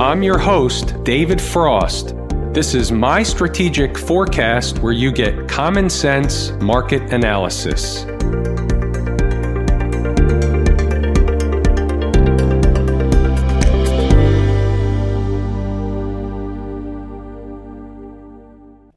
I'm your host, David Frost. This is my strategic forecast where you get common sense market analysis.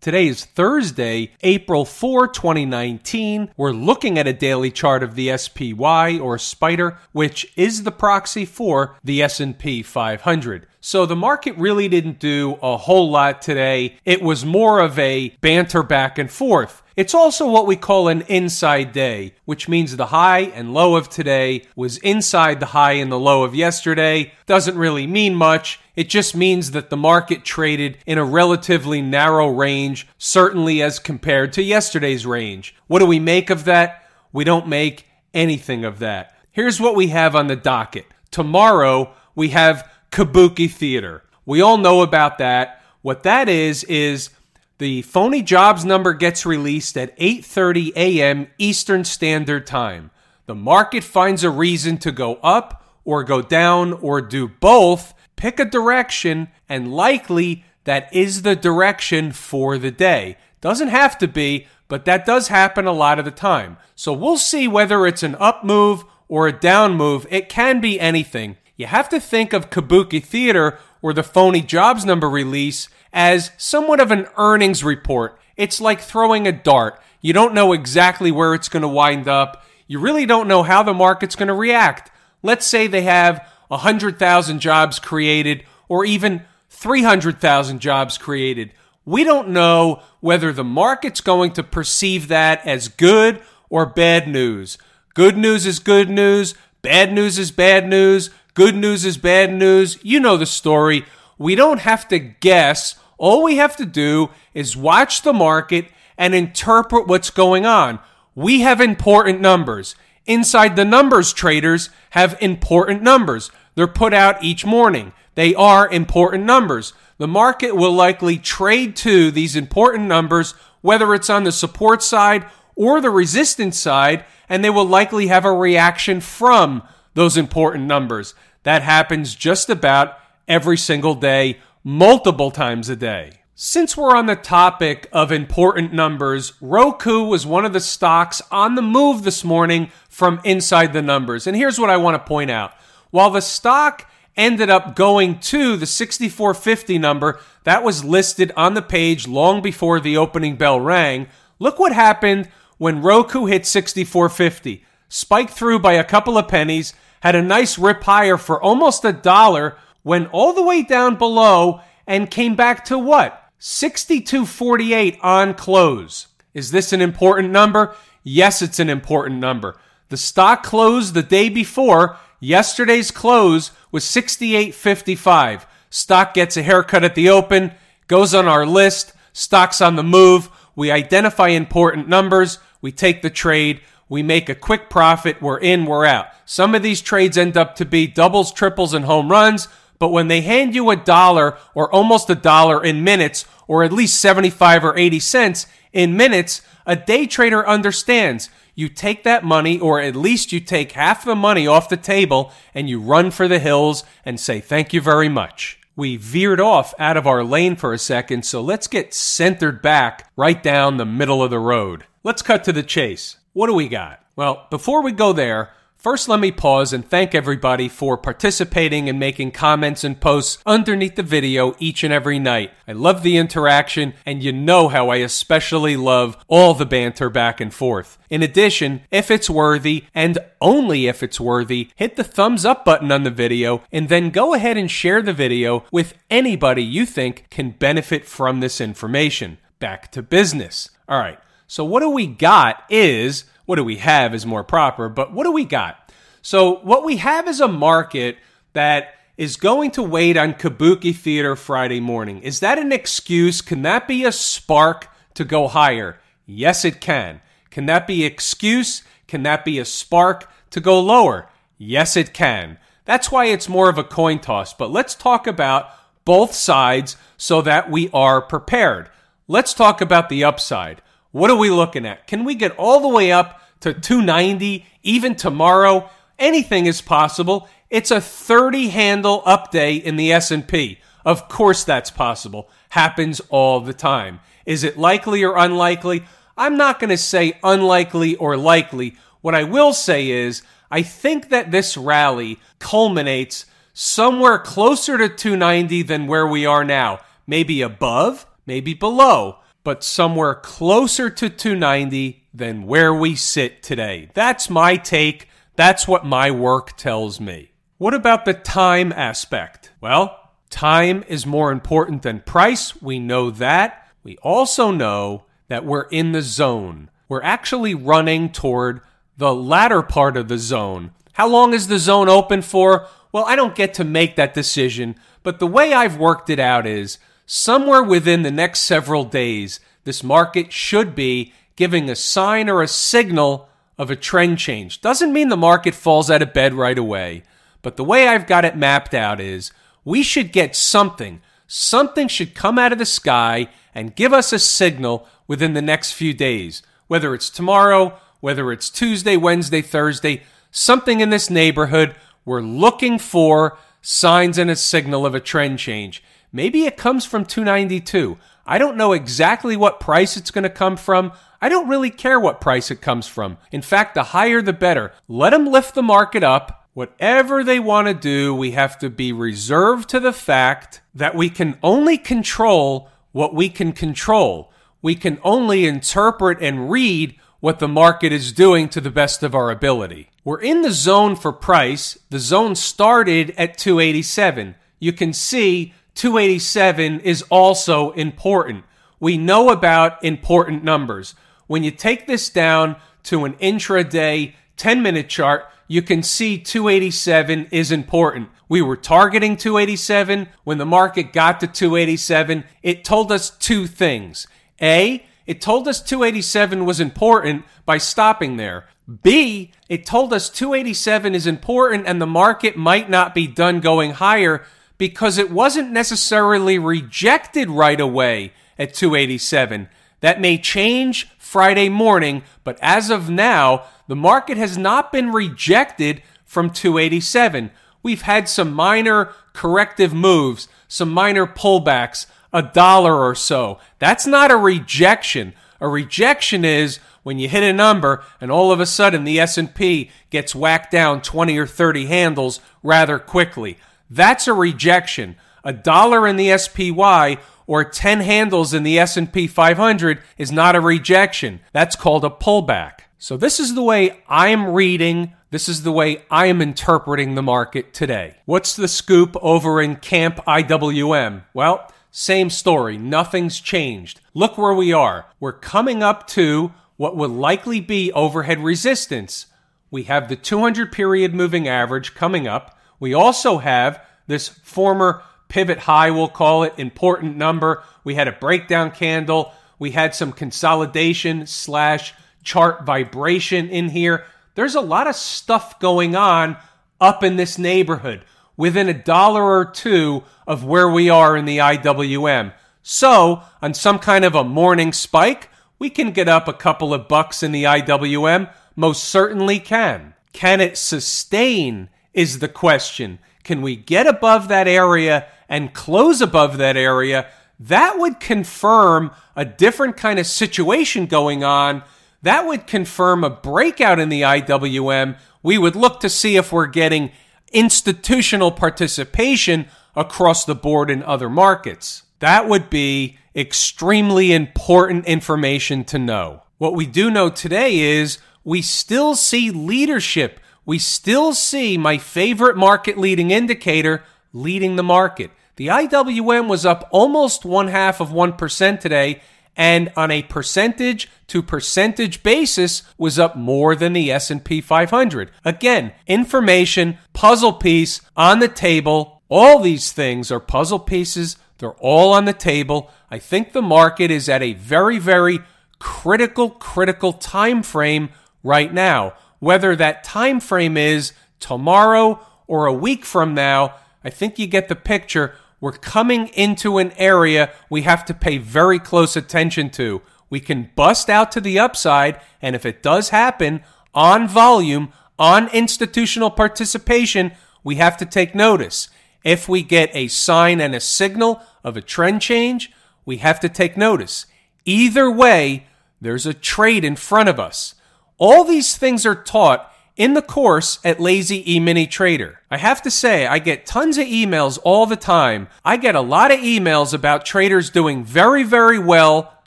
Today is Thursday, April 4, 2019. We're looking at a daily chart of the SPY or Spider, which is the proxy for the S&P 500. So the market really didn't do a whole lot today. It was more of a banter back and forth. It's also what we call an inside day, which means the high and low of today was inside the high and the low of yesterday. Doesn't really mean much. It just means that the market traded in a relatively narrow range, certainly as compared to yesterday's range. What do we make of that? We don't make anything of that. Here's what we have on the docket. Tomorrow, we have Kabuki Theater. We all know about that. What that is, is the phony jobs number gets released at 8:30 a.m. Eastern Standard Time. The market finds a reason to go up or go down or do both pick a direction, and likely that is the direction for the day. Doesn't have to be, but that does happen a lot of the time. So we'll see whether it's an up move or a down move. It can be anything. You have to think of Kabuki Theater or the phony jobs number release as somewhat of an earnings report. It's like throwing a dart. You don't know exactly where it's going to wind up. You really don't know how the market's going to react. Let's say they have 100,000 jobs created or even 300,000 jobs created. We don't know whether the market's going to perceive that as good or bad news. Good news is good news. Bad news is bad news. Good news is bad news. You know the story. We don't have to guess. All we have to do is watch the market and interpret what's going on. We have important numbers. Inside the numbers, traders have important numbers. They're put out each morning. They are important numbers. The market will likely trade to these important numbers, whether it's on the support side or the resistance side, and they will likely have a reaction from those important numbers. That happens just about every single day, multiple times a day. Since we're on the topic of important numbers, Roku was one of the stocks on the move this morning from inside the numbers. And here's what I want to point out. While the stock ended up going to the 6450 number that was listed on the page long before the opening bell rang, look what happened when Roku hit 6450. Spiked through by a couple of pennies, had a nice rip higher for almost a dollar, went all the way down below, and came back to what? 6248 on close. Is this an important number? Yes, it's an important number. The stock closed the day before Yesterday's close was 68.55. Stock gets a haircut at the open, goes on our list, stocks on the move. We identify important numbers, we take the trade, we make a quick profit, we're in, we're out. Some of these trades end up to be doubles, triples, and home runs, but when they hand you a dollar or almost a dollar in minutes, or at least 75 or 80 cents in minutes, a day trader understands you take that money, or at least you take half the money off the table, and you run for the hills and say, Thank you very much. We veered off out of our lane for a second, so let's get centered back right down the middle of the road. Let's cut to the chase. What do we got? Well, before we go there, First, let me pause and thank everybody for participating and making comments and posts underneath the video each and every night. I love the interaction, and you know how I especially love all the banter back and forth. In addition, if it's worthy, and only if it's worthy, hit the thumbs up button on the video, and then go ahead and share the video with anybody you think can benefit from this information. Back to business. All right, so what do we got is what do we have is more proper, but what do we got? So, what we have is a market that is going to wait on Kabuki Theater Friday morning. Is that an excuse? Can that be a spark to go higher? Yes, it can. Can that be excuse? Can that be a spark to go lower? Yes, it can. That's why it's more of a coin toss. But let's talk about both sides so that we are prepared. Let's talk about the upside. What are we looking at? Can we get all the way up to 290 even tomorrow? Anything is possible. It's a 30 handle up day in the S&P. Of course that's possible. Happens all the time. Is it likely or unlikely? I'm not going to say unlikely or likely. What I will say is I think that this rally culminates somewhere closer to 290 than where we are now. Maybe above, maybe below, but somewhere closer to 290 than where we sit today. That's my take. That's what my work tells me. What about the time aspect? Well, time is more important than price. We know that. We also know that we're in the zone. We're actually running toward the latter part of the zone. How long is the zone open for? Well, I don't get to make that decision, but the way I've worked it out is somewhere within the next several days, this market should be giving a sign or a signal of a trend change. Doesn't mean the market falls out of bed right away, but the way I've got it mapped out is we should get something. Something should come out of the sky and give us a signal within the next few days, whether it's tomorrow, whether it's Tuesday, Wednesday, Thursday, something in this neighborhood. We're looking for signs and a signal of a trend change. Maybe it comes from 292. I don't know exactly what price it's going to come from. I don't really care what price it comes from. In fact, the higher the better. Let them lift the market up. Whatever they want to do, we have to be reserved to the fact that we can only control what we can control. We can only interpret and read what the market is doing to the best of our ability. We're in the zone for price. The zone started at 287. You can see 287 is also important. We know about important numbers. When you take this down to an intraday 10 minute chart, you can see 287 is important. We were targeting 287. When the market got to 287, it told us two things. A, it told us 287 was important by stopping there. B, it told us 287 is important and the market might not be done going higher because it wasn't necessarily rejected right away at 287. That may change Friday morning, but as of now, the market has not been rejected from 287. We've had some minor corrective moves, some minor pullbacks, a dollar or so. That's not a rejection. A rejection is when you hit a number and all of a sudden the S&P gets whacked down 20 or 30 handles rather quickly. That's a rejection. A dollar in the SPY or 10 handles in the S&P 500 is not a rejection. That's called a pullback. So this is the way I'm reading, this is the way I am interpreting the market today. What's the scoop over in Camp IWM? Well, same story. Nothing's changed. Look where we are. We're coming up to what would likely be overhead resistance. We have the 200 period moving average coming up. We also have this former pivot high, we'll call it, important number. We had a breakdown candle. We had some consolidation slash chart vibration in here. There's a lot of stuff going on up in this neighborhood within a dollar or two of where we are in the IWM. So, on some kind of a morning spike, we can get up a couple of bucks in the IWM. Most certainly can. Can it sustain is the question. Can we get above that area and close above that area? That would confirm a different kind of situation going on. That would confirm a breakout in the IWM. We would look to see if we're getting institutional participation across the board in other markets. That would be extremely important information to know. What we do know today is we still see leadership we still see my favorite market leading indicator leading the market. The IWM was up almost one half of 1% today and on a percentage to percentage basis was up more than the S&P 500. Again, information, puzzle piece on the table. All these things are puzzle pieces. They're all on the table. I think the market is at a very very critical critical time frame right now whether that time frame is tomorrow or a week from now, I think you get the picture. We're coming into an area we have to pay very close attention to. We can bust out to the upside, and if it does happen on volume, on institutional participation, we have to take notice. If we get a sign and a signal of a trend change, we have to take notice. Either way, there's a trade in front of us. All these things are taught in the course at Lazy E Mini Trader. I have to say, I get tons of emails all the time. I get a lot of emails about traders doing very, very well,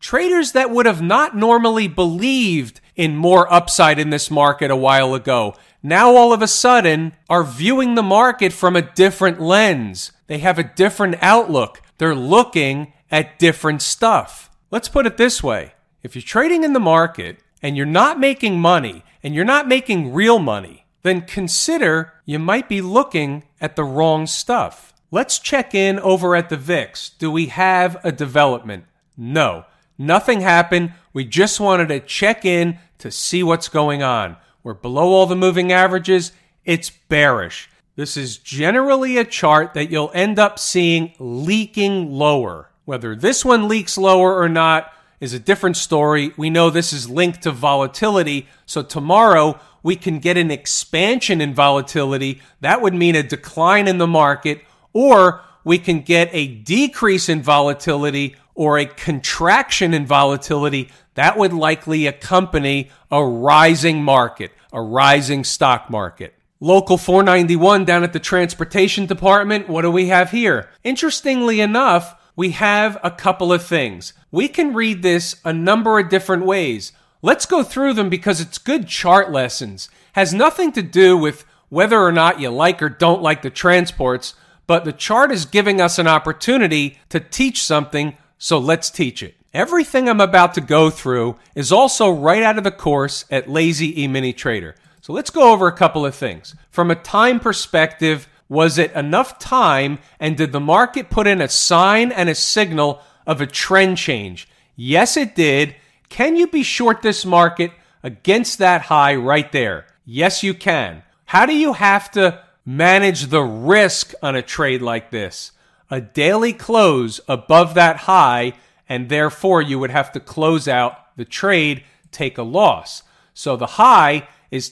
traders that would have not normally believed in more upside in this market a while ago. Now all of a sudden are viewing the market from a different lens. They have a different outlook. They're looking at different stuff. Let's put it this way. If you're trading in the market and you're not making money and you're not making real money, then consider you might be looking at the wrong stuff. Let's check in over at the VIX. Do we have a development? No. Nothing happened. We just wanted to check in to see what's going on. We're below all the moving averages. It's bearish. This is generally a chart that you'll end up seeing leaking lower. Whether this one leaks lower or not is a different story. We know this is linked to volatility. So tomorrow we can get an expansion in volatility. That would mean a decline in the market, or we can get a decrease in volatility or a contraction in volatility. That would likely accompany a rising market, a rising stock market. Local 491 down at the transportation department. What do we have here? Interestingly enough, we have a couple of things. We can read this a number of different ways. Let's go through them because it's good chart lessons. Has nothing to do with whether or not you like or don't like the transports, but the chart is giving us an opportunity to teach something, so let's teach it. Everything I'm about to go through is also right out of the course at Lazy E Mini Trader. So let's go over a couple of things. From a time perspective, was it enough time and did the market put in a sign and a signal of a trend change? Yes, it did. Can you be short this market against that high right there? Yes, you can. How do you have to manage the risk on a trade like this? A daily close above that high, and therefore you would have to close out the trade, take a loss. So the high is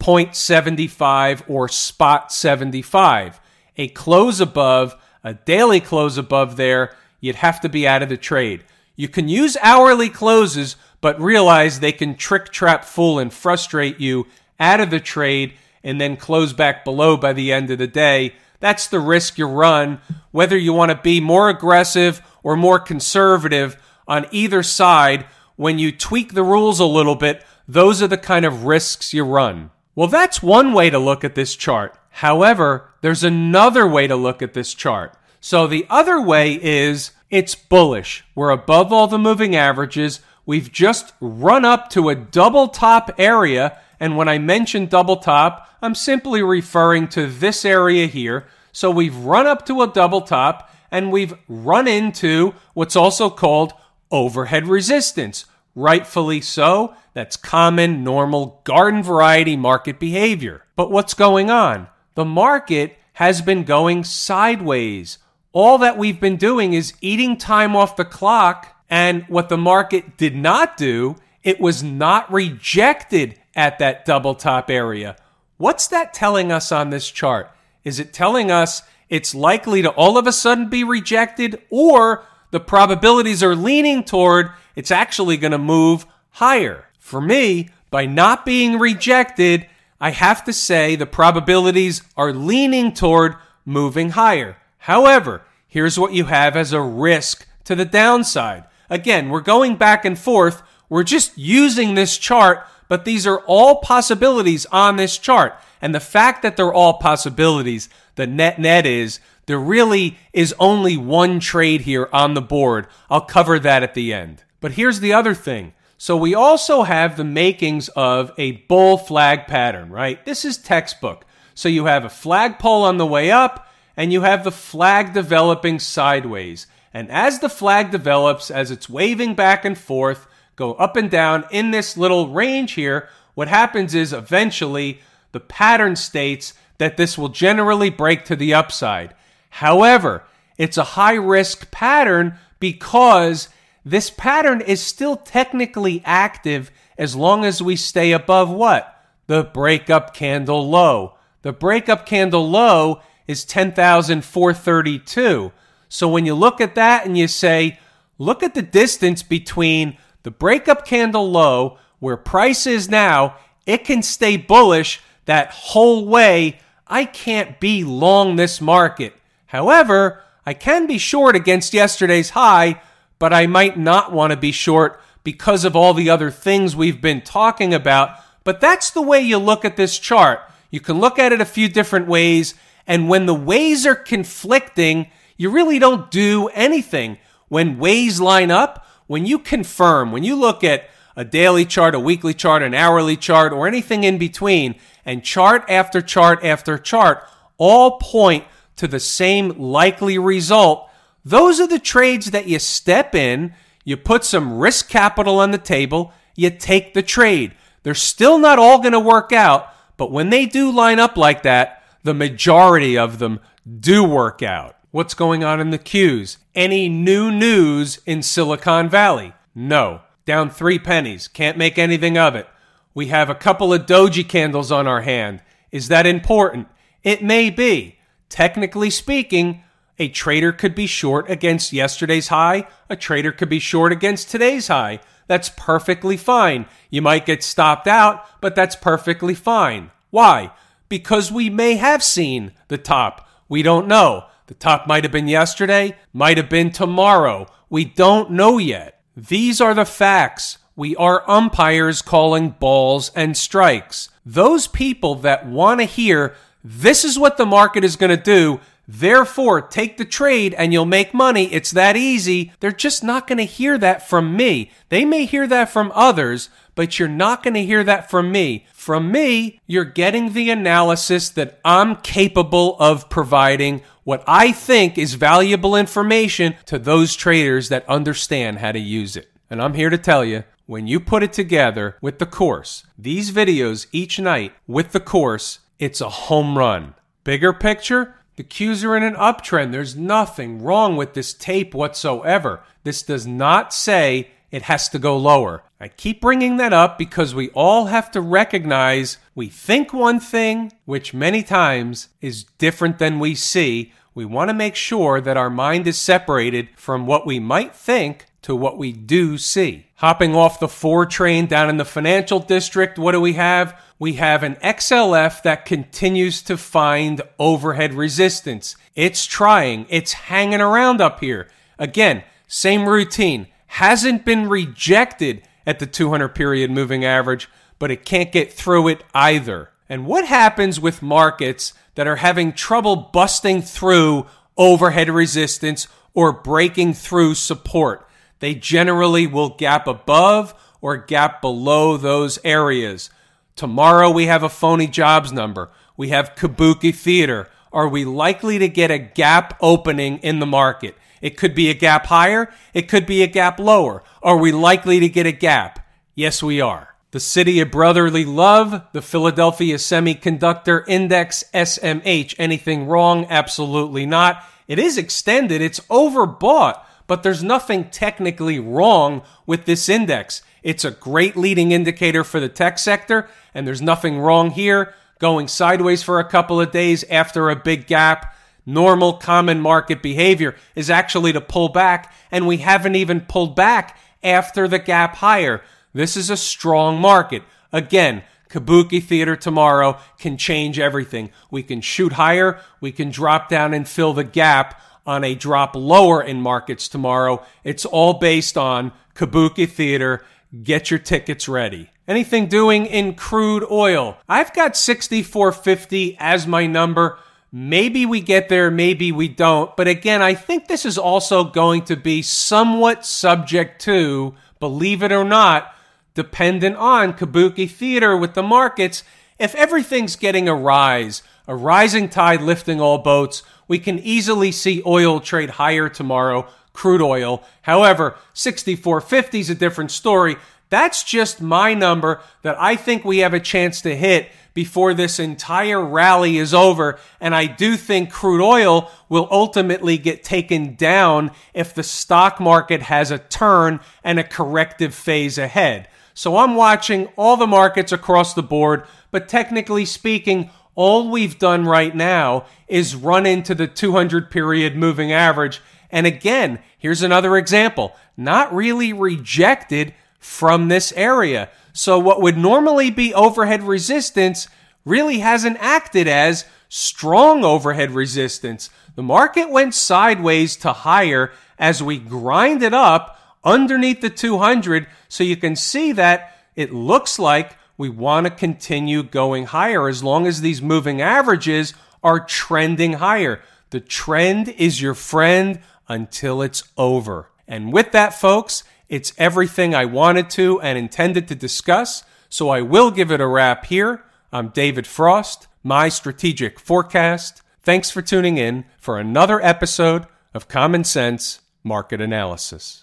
10,763.75 or spot 75. A close above, a daily close above there, you'd have to be out of the trade. You can use hourly closes, but realize they can trick, trap, fool, and frustrate you out of the trade and then close back below by the end of the day. That's the risk you run, whether you want to be more aggressive or more conservative on either side. When you tweak the rules a little bit, those are the kind of risks you run. Well, that's one way to look at this chart. However, there's another way to look at this chart. So the other way is it's bullish. We're above all the moving averages. We've just run up to a double top area. And when I mention double top, I'm simply referring to this area here. So we've run up to a double top and we've run into what's also called overhead resistance. Rightfully so. That's common, normal, garden variety market behavior. But what's going on? The market has been going sideways all that we've been doing is eating time off the clock. And what the market did not do, it was not rejected at that double top area. What's that telling us on this chart? Is it telling us it's likely to all of a sudden be rejected, or the probabilities are leaning toward it's actually going to move higher? For me, by not being rejected, I have to say the probabilities are leaning toward moving higher. However, here's what you have as a risk to the downside. Again, we're going back and forth. We're just using this chart, but these are all possibilities on this chart. And the fact that they're all possibilities, the net net is there really is only one trade here on the board. I'll cover that at the end. But here's the other thing. So we also have the makings of a bull flag pattern, right? This is textbook. So you have a flagpole on the way up, and you have the flag developing sideways. And as the flag develops, as it's waving back and forth, go up and down in this little range here, what happens is eventually the pattern states that this will generally break to the upside. However, it's a high risk pattern because this pattern is still technically active as long as we stay above what? the breakup candle low. The breakup candle low is 10,432. So when you look at that and you say, look at the distance between the breakup candle low, where price is now, it can stay bullish that whole way. I can't be long this market. However, I can be short against yesterday's high, but I might not want to be short because of all the other things we've been talking about. But that's the way you look at this chart. You can look at it a few different ways, and when the ways are conflicting, you really don't do anything. When ways line up, when you confirm, when you look at a daily chart, a weekly chart, an hourly chart, or anything in between, and chart after chart after chart all point to the same likely result, those are the trades that you step in, you put some risk capital on the table, you take the trade. They're still not all going to work out, but when they do line up like that, the majority of them do work out. What's going on in the Qs? Any new news in Silicon Valley? No. Down three pennies. Can't make anything of it. We have a couple of doji candles on our hand. Is that important? It may be. Technically speaking, a trader could be short against yesterday's high, a trader could be short against today's high. That's perfectly fine. You might get stopped out, but that's perfectly fine. Why? Because we may have seen the top. We don't know. The top might have been yesterday, might have been tomorrow. We don't know yet. These are the facts. We are umpires calling balls and strikes. Those people that want to hear this is what the market is going to do. Therefore, take the trade and you'll make money. It's that easy. They're just not going to hear that from me. They may hear that from others, but you're not going to hear that from me. From me, you're getting the analysis that I'm capable of providing what I think is valuable information to those traders that understand how to use it. And I'm here to tell you, when you put it together with the course, these videos each night with the course, it's a home run. Bigger picture, the Qs are in an uptrend. There's nothing wrong with this tape whatsoever. This does not say it has to go lower. I keep bringing that up because we all have to recognize we think one thing, which many times is different than we see. We want to make sure that our mind is separated from what we might think to what we do see. Hopping off the four train down in the financial district, what do we have? We have an XLF that continues to find overhead resistance. It's trying, it's hanging around up here. Again, same routine. Hasn't been rejected at the 200 period moving average, but it can't get through it either. And what happens with markets that are having trouble busting through overhead resistance or breaking through support? They generally will gap above or gap below those areas. Tomorrow we have a phony jobs number. We have Kabuki Theater. Are we likely to get a gap opening in the market? It could be a gap higher. It could be a gap lower. Are we likely to get a gap? Yes, we are. The City of Brotherly Love, the Philadelphia Semiconductor Index, SMH. Anything wrong? Absolutely not. It is extended. It's overbought but there's nothing technically wrong with this index. It's a great leading indicator for the tech sector, and there's nothing wrong here. Going sideways for a couple of days after a big gap, normal common market behavior is actually to pull back, and we haven't even pulled back after the gap higher. This is a strong market. Again, Kabuki Theater tomorrow can change everything. We can shoot higher, we can drop down and fill the gap on a drop lower in markets tomorrow. It's all based on Kabuki Theater. Get your tickets ready. Anything doing in crude oil? I've got 6450 as my number. Maybe we get there, maybe we don't. But again, I think this is also going to be somewhat subject to, believe it or not, dependent on Kabuki Theater with the markets. If everything's getting a rise, a rising tide lifting all boats, we can easily see oil trade higher tomorrow, crude oil. However, 6450 is a different story. That's just my number that I think we have a chance to hit before this entire rally is over. And I do think crude oil will ultimately get taken down if the stock market has a turn and a corrective phase ahead. So I'm watching all the markets across the board, but technically speaking, all we've done right now is run into the 200 period moving average. And again, here's another example not really rejected from this area. So, what would normally be overhead resistance really hasn't acted as strong overhead resistance. The market went sideways to higher as we grind it up underneath the 200. So you can see that it looks like we want to continue going higher as long as these moving averages are trending higher. The trend is your friend until it's over. And with that, folks, it's everything I wanted to and intended to discuss. So I will give it a wrap here. I'm David Frost, my strategic forecast. Thanks for tuning in for another episode of Common Sense Market Analysis.